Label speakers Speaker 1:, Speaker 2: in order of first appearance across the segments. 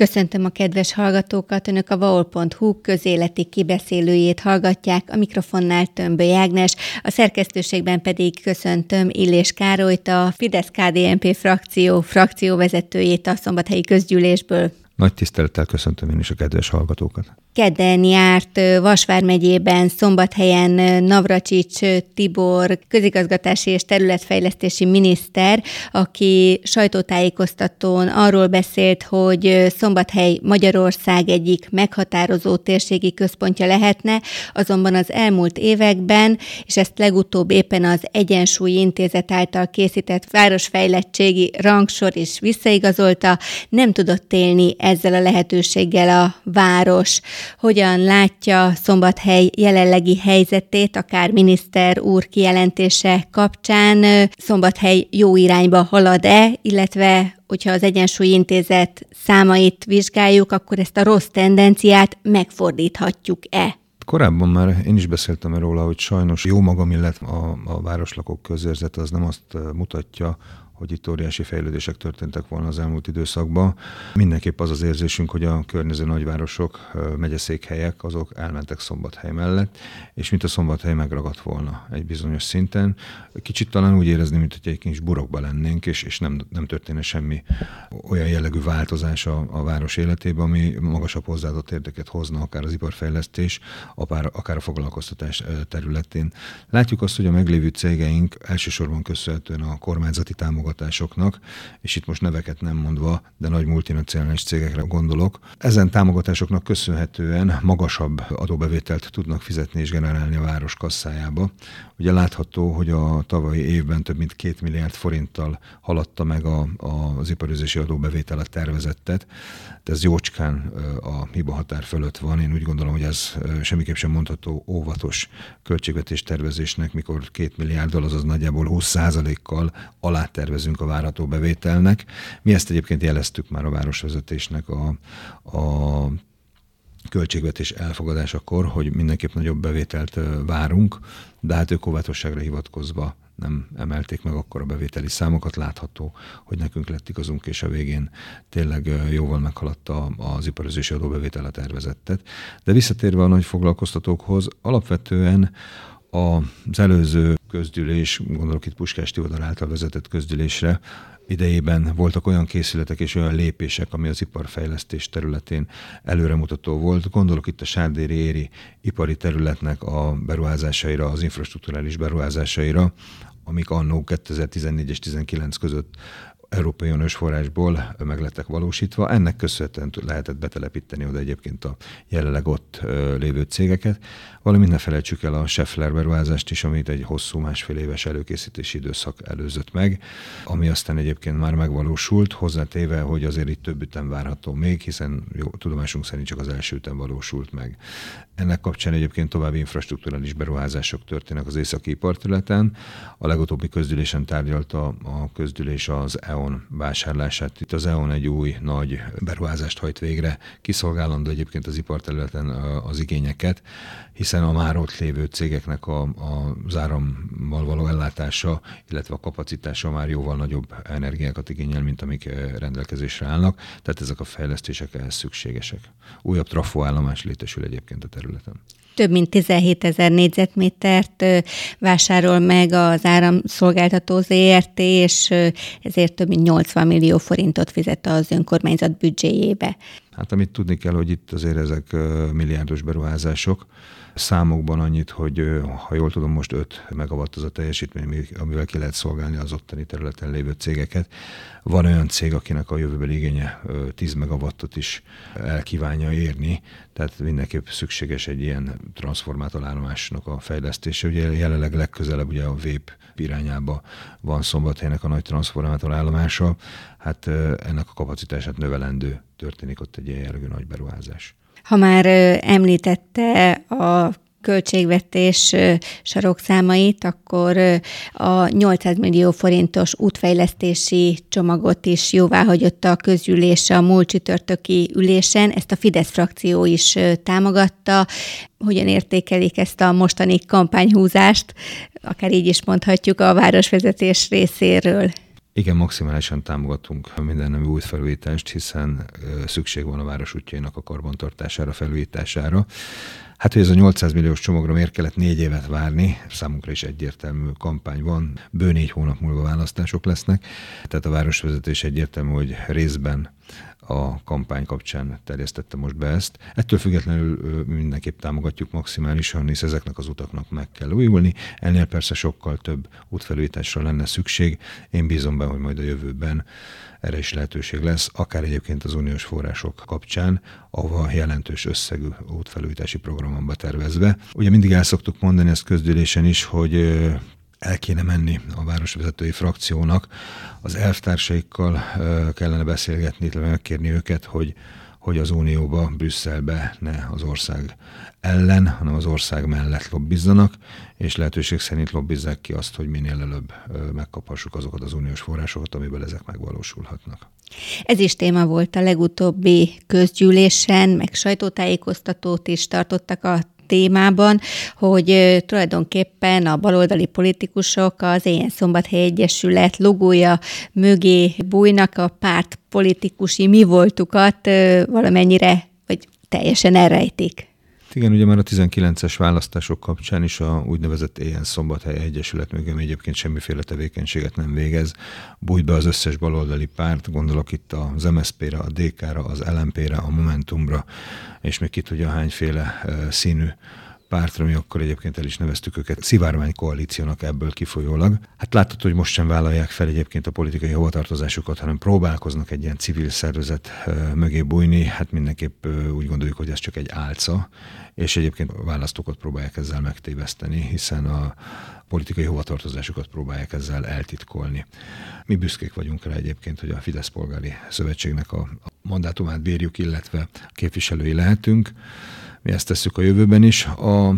Speaker 1: Köszöntöm a kedves hallgatókat, Önök a vaol.hu közéleti kibeszélőjét hallgatják, a mikrofonnál Tömbö Ágnes, a szerkesztőségben pedig köszöntöm Illés Károlyt, a Fidesz-KDNP frakció frakcióvezetőjét a Szombathelyi Közgyűlésből.
Speaker 2: Nagy tisztelettel köszöntöm én is a kedves hallgatókat.
Speaker 1: Kedden járt Vasvár megyében, Szombathelyen Navracsics Tibor, közigazgatási és területfejlesztési miniszter, aki sajtótájékoztatón arról beszélt, hogy Szombathely Magyarország egyik meghatározó térségi központja lehetne, azonban az elmúlt években, és ezt legutóbb éppen az Egyensúly Intézet által készített városfejlettségi rangsor is visszaigazolta, nem tudott élni ezzel a lehetőséggel a város hogyan látja Szombathely jelenlegi helyzetét, akár miniszter úr kijelentése kapcsán. Szombathely jó irányba halad-e, illetve hogyha az Egyensúly Intézet számait vizsgáljuk, akkor ezt a rossz tendenciát megfordíthatjuk-e?
Speaker 2: Korábban már én is beszéltem róla, hogy sajnos jó magam, illetve a, a városlakók közérzet az nem azt mutatja, hogy itt óriási fejlődések történtek volna az elmúlt időszakban. Mindenképp az az érzésünk, hogy a környező nagyvárosok, megyeszékhelyek, azok elmentek Szombathely mellett, és mint a Szombathely megragadt volna egy bizonyos szinten. Kicsit talán úgy érezni, mint hogy egy kis burokba lennénk, és, és nem, nem történne semmi olyan jellegű változás a, a város életében, ami magasabb hozzáadott érdeket hozna, akár az iparfejlesztés, akár, akár a foglalkoztatás területén. Látjuk azt, hogy a meglévő cégeink elsősorban köszönhetően a kormányzati támogatás támogatásoknak, és itt most neveket nem mondva, de nagy multinacionális cégekre gondolok. Ezen támogatásoknak köszönhetően magasabb adóbevételt tudnak fizetni és generálni a város kasszájába. Ugye látható, hogy a tavalyi évben több mint két milliárd forinttal haladta meg a, a, az iparüzési adóbevétel a tervezettet, de ez jócskán a hiba határ fölött van. Én úgy gondolom, hogy ez semmiképp sem mondható óvatos költségvetés tervezésnek, mikor két milliárddal, azaz nagyjából 20% kal alá tervezünk a várható bevételnek. Mi ezt egyébként jeleztük már a városvezetésnek a, a költségvetés elfogadásakor, hogy mindenképp nagyobb bevételt várunk, de hát ők óvatosságra hivatkozva nem emelték meg akkor a bevételi számokat. Látható, hogy nekünk lett igazunk, és a végén tényleg jóval meghaladta az iparozési adóbevétel a tervezettet. De visszatérve a nagy foglalkoztatókhoz, alapvetően az előző közgyűlés, gondolok itt Puskás Tivadar által vezetett közgyűlésre, idejében voltak olyan készületek és olyan lépések, ami az iparfejlesztés területén előremutató volt. Gondolok itt a Sárdéri éri ipari területnek a beruházásaira, az infrastruktúrális beruházásaira, amik annó 2014 és 2019 között Európai Uniós forrásból meg lettek valósítva. Ennek köszönhetően lehetett betelepíteni oda egyébként a jelenleg ott lévő cégeket. Valamint ne felejtsük el a Scheffler beruházást is, amit egy hosszú másfél éves előkészítési időszak előzött meg, ami aztán egyébként már megvalósult, hozzátéve, hogy azért itt több ütem várható még, hiszen jó, tudomásunk szerint csak az első ütem valósult meg. Ennek kapcsán egyébként további infrastruktúrális beruházások történnek az északi iparterületen. A legutóbbi közgyűlésen tárgyalta a közgyűlés az EON vásárlását. Itt az EON egy új nagy beruházást hajt végre, kiszolgálandó egyébként az iparterületen az igényeket, hiszen a már ott lévő cégeknek a, a zárammal való ellátása, illetve a kapacitása már jóval nagyobb energiákat igényel, mint amik rendelkezésre állnak, tehát ezek a fejlesztések ehhez szükségesek. Újabb trafóállomás létesül egyébként a területen
Speaker 1: több mint 17 ezer négyzetmétert vásárol meg az áramszolgáltató ZRT, és ezért több mint 80 millió forintot fizet az önkormányzat büdzséjébe.
Speaker 2: Hát amit tudni kell, hogy itt azért ezek milliárdos beruházások, számokban annyit, hogy ha jól tudom, most 5 megawatt az a teljesítmény, amivel ki lehet szolgálni az ottani területen lévő cégeket. Van olyan cég, akinek a jövőbeli igénye 10 megawattot is el kívánja érni, tehát mindenképp szükséges egy ilyen transformátorállomásnak a fejlesztése. Ugye jelenleg legközelebb ugye a VÉP irányába van Szombathelynek a nagy transformátorállomása, hát ennek a kapacitását növelendő történik ott egy ilyen jellegű nagy beruházás.
Speaker 1: Ha már említette a költségvetés sarokszámait, akkor a 800 millió forintos útfejlesztési csomagot is jóváhagyott a közgyűlés a múlt csütörtöki ülésen. Ezt a Fidesz frakció is támogatta. Hogyan értékelik ezt a mostani kampányhúzást, akár így is mondhatjuk a városvezetés részéről?
Speaker 2: Igen, maximálisan támogatunk minden nemű új felújítást, hiszen szükség van a város útjainak a karbantartására, felújítására. Hát, hogy ez a 800 milliós csomagra miért kellett négy évet várni, számunkra is egyértelmű kampány van, bő négy hónap múlva választások lesznek, tehát a városvezetés egyértelmű, hogy részben a kampány kapcsán terjesztette most be ezt. Ettől függetlenül mindenképp támogatjuk maximálisan, hisz ezeknek az utaknak meg kell újulni. Ennél persze sokkal több útfelújításra lenne szükség. Én bízom be, hogy majd a jövőben erre is lehetőség lesz, akár egyébként az uniós források kapcsán, ahova jelentős összegű útfelújítási programon betervezve. Ugye mindig el szoktuk mondani ezt közgyűlésen is, hogy el kéne menni a városvezetői frakciónak, az elvtársaikkal kellene beszélgetni, megkérni őket, hogy, hogy az Unióba, Brüsszelbe ne az ország ellen, hanem az ország mellett lobbizzanak, és lehetőség szerint lobbizzák ki azt, hogy minél előbb megkaphassuk azokat az uniós forrásokat, amiből ezek megvalósulhatnak.
Speaker 1: Ez is téma volt a legutóbbi közgyűlésen, meg sajtótájékoztatót is tartottak a témában, hogy tulajdonképpen a baloldali politikusok az Éjjel Szombathely Egyesület logója mögé bújnak a párt politikusi mi voltukat valamennyire, vagy teljesen elrejtik.
Speaker 2: Igen, ugye már a 19-es választások kapcsán is a úgynevezett Éjjel Szombathely Egyesület mögé egyébként semmiféle tevékenységet nem végez. Bújt be az összes baloldali párt, gondolok itt az MSZP-re, a DK-ra, az LMP-re, a Momentumra, és még ki tudja hányféle színű pártra, mi akkor egyébként el is neveztük őket szivárvány koalíciónak ebből kifolyólag. Hát látható, hogy most sem vállalják fel egyébként a politikai hovatartozásukat, hanem próbálkoznak egy ilyen civil szervezet mögé bújni. Hát mindenképp úgy gondoljuk, hogy ez csak egy álca, és egyébként a választókat próbálják ezzel megtéveszteni, hiszen a politikai hovatartozásukat próbálják ezzel eltitkolni. Mi büszkék vagyunk rá egyébként, hogy a Fidesz Polgári Szövetségnek a mandátumát bírjuk, illetve képviselői lehetünk mi ezt tesszük a jövőben is. A,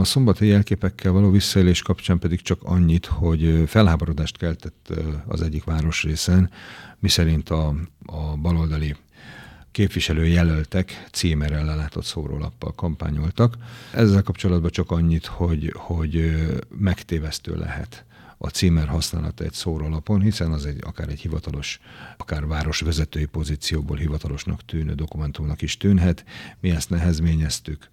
Speaker 2: a szombathi jelképekkel való visszaélés kapcsán pedig csak annyit, hogy felháborodást keltett az egyik városrészen, miszerint a, a baloldali képviselőjelöltek címerrel lelátott szórólappal kampányoltak. Ezzel kapcsolatban csak annyit, hogy, hogy megtévesztő lehet a címer használata egy szórólapon, hiszen az egy, akár egy hivatalos, akár városvezetői pozícióból hivatalosnak tűnő dokumentumnak is tűnhet. Mi ezt nehezményeztük,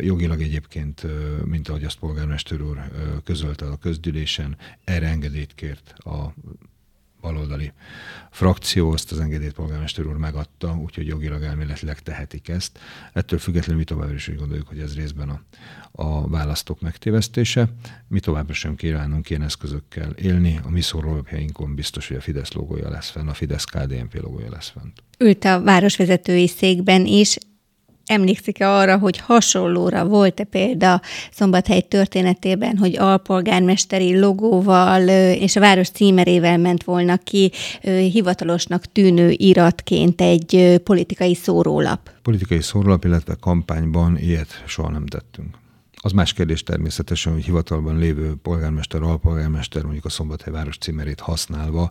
Speaker 2: Jogilag egyébként, mint ahogy azt polgármester úr közölte a közgyűlésen, erre engedélyt kért a baloldali frakció, azt az engedélyt polgármester úr megadta, úgyhogy jogilag elméletileg tehetik ezt. Ettől függetlenül mi továbbra is úgy gondoljuk, hogy ez részben a, a választók megtévesztése. Mi továbbra sem kívánunk ilyen eszközökkel élni. A mi szórólapjainkon biztos, hogy a Fidesz logója lesz fenn, a Fidesz KDNP logója lesz fent.
Speaker 1: Ült a városvezetői székben is, Emlékszik-e arra, hogy hasonlóra volt-e példa Szombathely történetében, hogy alpolgármesteri logóval és a város címerével ment volna ki hivatalosnak tűnő iratként egy politikai szórólap?
Speaker 2: Politikai szórólap, illetve kampányban ilyet soha nem tettünk. Az más kérdés természetesen, hogy hivatalban lévő polgármester, alpolgármester mondjuk a Szombathely város címerét használva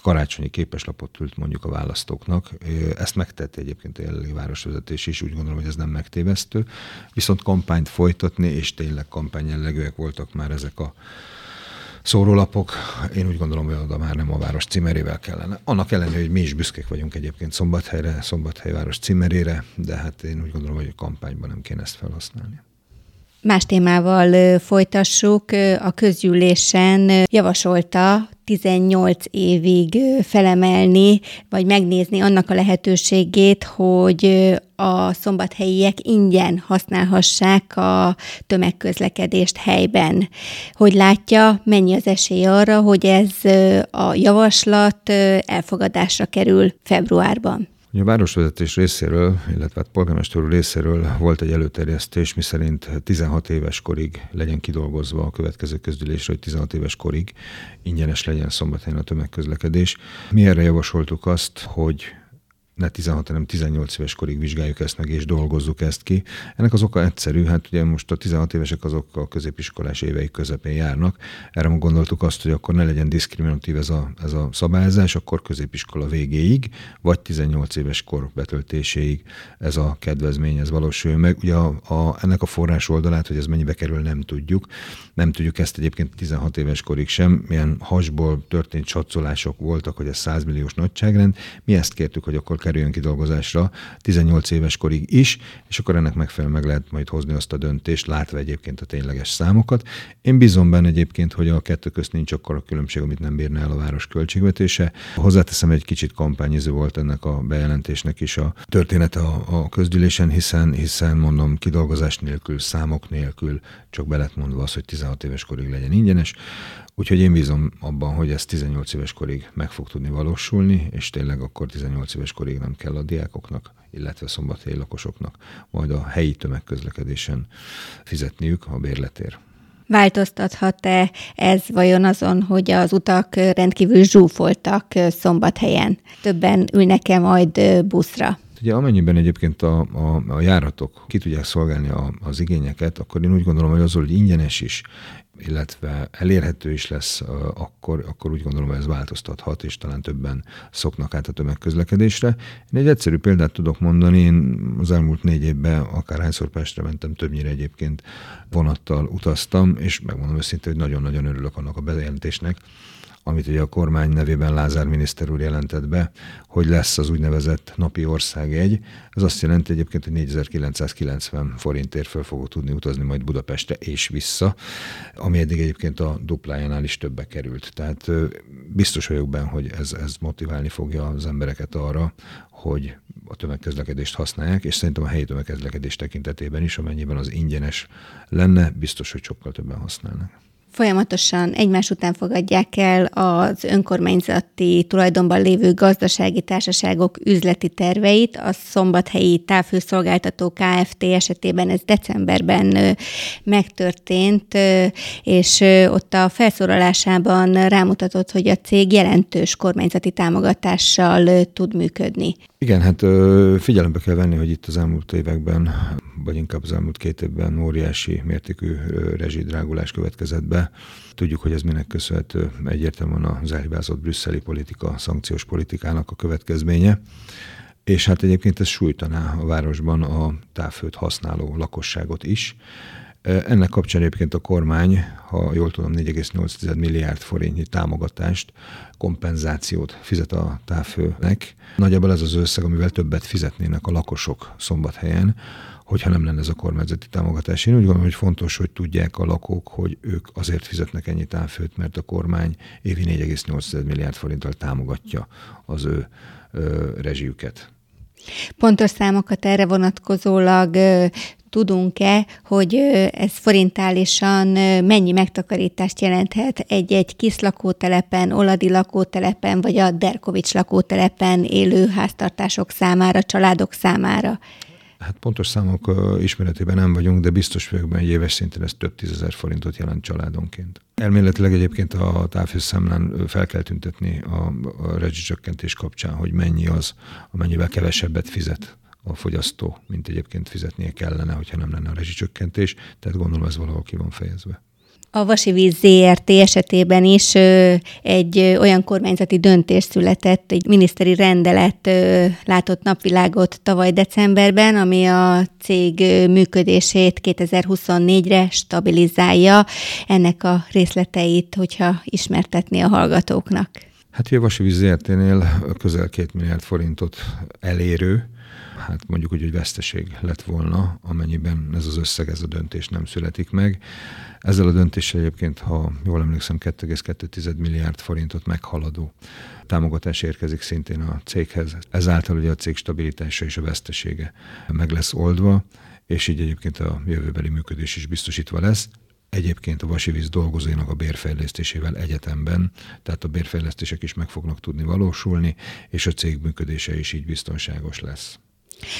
Speaker 2: karácsonyi képeslapot ült mondjuk a választóknak. Ezt megtette egyébként a jelenlegi városvezetés is, úgy gondolom, hogy ez nem megtévesztő. Viszont kampányt folytatni, és tényleg kampányjellegűek voltak már ezek a szórólapok. Én úgy gondolom, hogy oda már nem a város címerével kellene. Annak ellenére, hogy mi is büszkék vagyunk egyébként Szombathelyre, Szombathely város címerére, de hát én úgy gondolom, hogy a kampányban nem kéne ezt felhasználni.
Speaker 1: Más témával folytassuk. A közgyűlésen javasolta 18 évig felemelni, vagy megnézni annak a lehetőségét, hogy a szombathelyiek ingyen használhassák a tömegközlekedést helyben. Hogy látja, mennyi az esély arra, hogy ez a javaslat elfogadásra kerül februárban?
Speaker 2: A városvezetés részéről, illetve hát polgármester részéről volt egy előterjesztés, miszerint 16 éves korig legyen kidolgozva a következő közgyűlésre, hogy 16 éves korig ingyenes legyen szombathelyen a tömegközlekedés. Mi erre javasoltuk azt, hogy ne 16, hanem 18 éves korig vizsgáljuk ezt meg, és dolgozzuk ezt ki. Ennek az oka egyszerű, hát ugye most a 16 évesek azok a középiskolás éveik közepén járnak. Erre gondoltuk azt, hogy akkor ne legyen diszkriminatív ez a, ez a szabályzás, akkor középiskola végéig, vagy 18 éves kor betöltéséig ez a kedvezmény, ez valósul meg. Ugye a, a, ennek a forrás oldalát, hogy ez mennyibe kerül, nem tudjuk. Nem tudjuk ezt egyébként 16 éves korig sem. Milyen hasból történt satszolások voltak, hogy ez 100 milliós nagyságrend. Mi ezt kértük, hogy akkor kerüljön kidolgozásra 18 éves korig is, és akkor ennek megfelelően meg lehet majd hozni azt a döntést, látva egyébként a tényleges számokat. Én bízom benne egyébként, hogy a kettő közt nincs akkor a különbség, amit nem bírna el a város költségvetése. Hozzáteszem, egy kicsit kampányiző volt ennek a bejelentésnek is a története a, a közgyűlésen, hiszen, hiszen mondom, kidolgozás nélkül, számok nélkül, csak belet mondva az, hogy 16 éves korig legyen ingyenes. Úgyhogy én bízom abban, hogy ez 18 éves korig meg fog tudni valósulni, és tényleg akkor 18 éves korig nem kell a diákoknak, illetve szombathelyi lakosoknak majd a helyi tömegközlekedésen fizetniük a bérletér.
Speaker 1: Változtathat-e ez vajon azon, hogy az utak rendkívül zsúfoltak szombathelyen? Többen ülnek-e majd buszra?
Speaker 2: Ugye amennyiben egyébként a, a, a járatok ki tudják szolgálni a, az igényeket, akkor én úgy gondolom, hogy azzal, hogy ingyenes is, illetve elérhető is lesz, akkor, akkor úgy gondolom, hogy ez változtathat, és talán többen szoknak át a tömegközlekedésre. Én egy egyszerű példát tudok mondani, én az elmúlt négy évben akárhányszor Pestre mentem, többnyire egyébként vonattal utaztam, és megmondom őszintén, hogy nagyon-nagyon örülök annak a bejelentésnek, amit ugye a kormány nevében Lázár miniszter úr jelentett be, hogy lesz az úgynevezett napi országjegy. Ez azt jelenti egyébként, hogy 4990 forintért föl fogok tudni utazni majd Budapestre és vissza, ami eddig egyébként a duplájánál is többe került. Tehát biztos vagyok benne, hogy ez, ez motiválni fogja az embereket arra, hogy a tömegközlekedést használják, és szerintem a helyi tömegközlekedés tekintetében is, amennyiben az ingyenes lenne, biztos, hogy sokkal többen használnak
Speaker 1: folyamatosan egymás után fogadják el az önkormányzati tulajdonban lévő gazdasági társaságok üzleti terveit. A szombathelyi távfőszolgáltató KFT esetében ez decemberben megtörtént, és ott a felszólalásában rámutatott, hogy a cég jelentős kormányzati támogatással tud működni.
Speaker 2: Igen, hát figyelembe kell venni, hogy itt az elmúlt években, vagy inkább az elmúlt két évben óriási mértékű rezsidrágulás következett be. Tudjuk, hogy ez minek köszönhető egyértelműen az elhibázott brüsszeli politika, szankciós politikának a következménye. És hát egyébként ez sújtaná a városban a távfőt használó lakosságot is. Ennek kapcsán egyébként a kormány, ha jól tudom, 4,8 milliárd forintnyi támogatást, kompenzációt fizet a távfőnek. Nagyjából ez az összeg, amivel többet fizetnének a lakosok szombathelyen, hogyha nem lenne ez a kormányzati támogatás. Én úgy gondolom, hogy fontos, hogy tudják a lakók, hogy ők azért fizetnek ennyi távfőt, mert a kormány évi 4,8 milliárd forinttal támogatja az ő ö, rezsijüket.
Speaker 1: Pontos számokat erre vonatkozólag tudunk-e, hogy ez forintálisan mennyi megtakarítást jelenthet egy-egy kis lakótelepen, Oladi lakótelepen, vagy a Derkovics lakótelepen élő háztartások számára, családok számára?
Speaker 2: Hát pontos számok ismeretében nem vagyunk, de biztos vagyok benne, hogy éves szinten ez több tízezer forintot jelent családonként. Elméletileg egyébként a távfőszámlán fel kell tüntetni a, a rezsicsökkentés kapcsán, hogy mennyi az, amennyivel kevesebbet fizet a fogyasztó, mint egyébként fizetnie kellene, hogyha nem lenne a rezsicsökkentés. Tehát gondolom ez valahol ki van fejezve.
Speaker 1: A Vasivíz ZRT esetében is egy olyan kormányzati döntés született, egy miniszteri rendelet látott napvilágot tavaly decemberben, ami a cég működését 2024-re stabilizálja. Ennek a részleteit, hogyha ismertetné a hallgatóknak.
Speaker 2: Hát a Vasivíz ZRT-nél közel két milliárd forintot elérő hát mondjuk úgy, hogy veszteség lett volna, amennyiben ez az összeg, ez a döntés nem születik meg. Ezzel a döntéssel egyébként, ha jól emlékszem, 2,2 milliárd forintot meghaladó támogatás érkezik szintén a céghez. Ezáltal ugye a cég stabilitása és a vesztesége meg lesz oldva, és így egyébként a jövőbeli működés is biztosítva lesz egyébként a vasivíz dolgozóinak a bérfejlesztésével egyetemben, tehát a bérfejlesztések is meg fognak tudni valósulni, és a cég működése is így biztonságos lesz.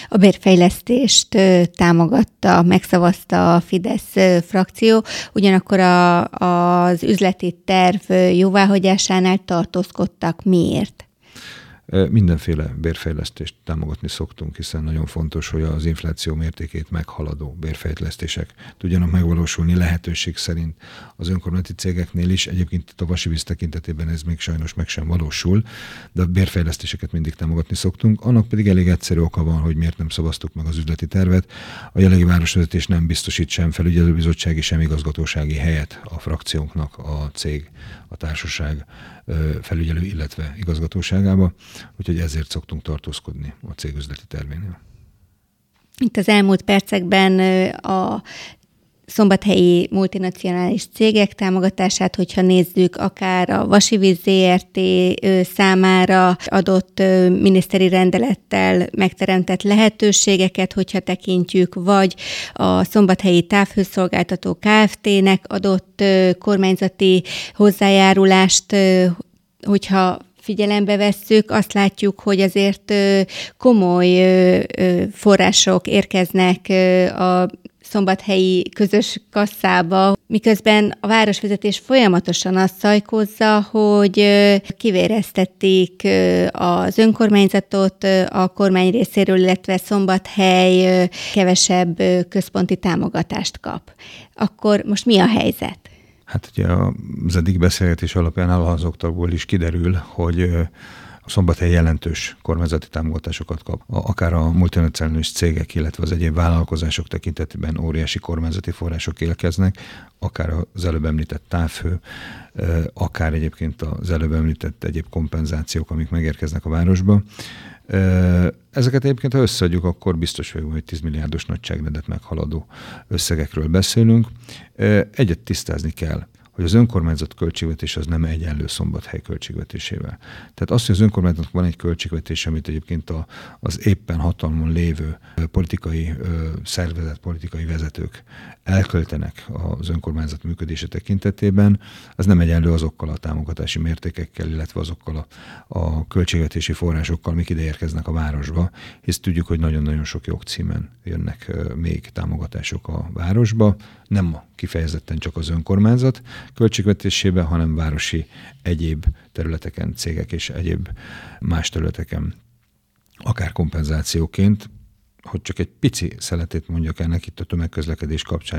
Speaker 1: A bérfejlesztést támogatta, megszavazta a Fidesz frakció, ugyanakkor a, az üzleti terv jóváhagyásánál tartózkodtak. Miért?
Speaker 2: Mindenféle bérfejlesztést támogatni szoktunk, hiszen nagyon fontos, hogy az infláció mértékét meghaladó bérfejlesztések tudjanak megvalósulni lehetőség szerint az önkormányzati cégeknél is. Egyébként a vasivíz tekintetében ez még sajnos meg sem valósul, de a bérfejlesztéseket mindig támogatni szoktunk. Annak pedig elég egyszerű oka van, hogy miért nem szavaztuk meg az üzleti tervet. A jelenlegi városvezetés nem biztosít sem felügyelőbizottsági, sem igazgatósági helyet a frakciónknak a cég, a társaság felügyelő, illetve igazgatóságába, úgyhogy ezért szoktunk tartózkodni a cég üzleti tervénél.
Speaker 1: Itt az elmúlt percekben a szombathelyi multinacionális cégek támogatását, hogyha nézzük, akár a Vasivíz ZRT számára adott miniszteri rendelettel megteremtett lehetőségeket, hogyha tekintjük, vagy a szombathelyi távhőszolgáltató Kft-nek adott kormányzati hozzájárulást, hogyha figyelembe vesszük, azt látjuk, hogy azért komoly források érkeznek a szombathelyi közös kasszába, miközben a városvezetés folyamatosan azt szajkozza, hogy kivéreztették az önkormányzatot a kormány részéről, illetve szombathely kevesebb központi támogatást kap. Akkor most mi a helyzet?
Speaker 2: Hát ugye az eddig beszélgetés alapján elhangzottakból is kiderül, hogy Szombathely jelentős kormányzati támogatásokat kap. Akár a multinacionális cégek, illetve az egyéb vállalkozások tekintetében óriási kormányzati források élkeznek, akár az előbb említett távhő, akár egyébként az előbb említett egyéb kompenzációk, amik megérkeznek a városba. Ezeket egyébként, ha összeadjuk, akkor biztos vagyok, hogy 10 milliárdos nagyságrendet meghaladó összegekről beszélünk. Egyet tisztázni kell hogy az önkormányzat költségvetés az nem egyenlő szombathely költségvetésével. Tehát az, hogy az önkormányzatnak van egy költségvetés, amit egyébként a, az éppen hatalmon lévő politikai szervezet, politikai vezetők elköltenek az önkormányzat működése tekintetében, az nem egyenlő azokkal a támogatási mértékekkel, illetve azokkal a, a költségvetési forrásokkal, amik ide érkeznek a városba, hisz tudjuk, hogy nagyon-nagyon sok jogcímen jönnek még támogatások a városba, nem kifejezetten csak az önkormányzat költségvetésébe, hanem városi egyéb területeken, cégek és egyéb más területeken, akár kompenzációként, hogy csak egy pici szeletét mondjak ennek itt a tömegközlekedés kapcsán